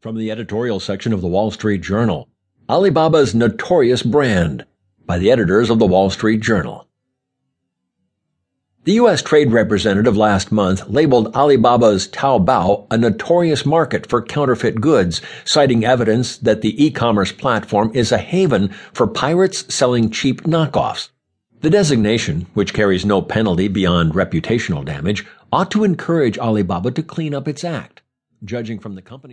From the editorial section of the Wall Street Journal Alibaba's Notorious Brand by the editors of the Wall Street Journal. The U.S. Trade Representative last month labeled Alibaba's Taobao a notorious market for counterfeit goods, citing evidence that the e commerce platform is a haven for pirates selling cheap knockoffs. The designation, which carries no penalty beyond reputational damage, ought to encourage Alibaba to clean up its act. Judging from the company.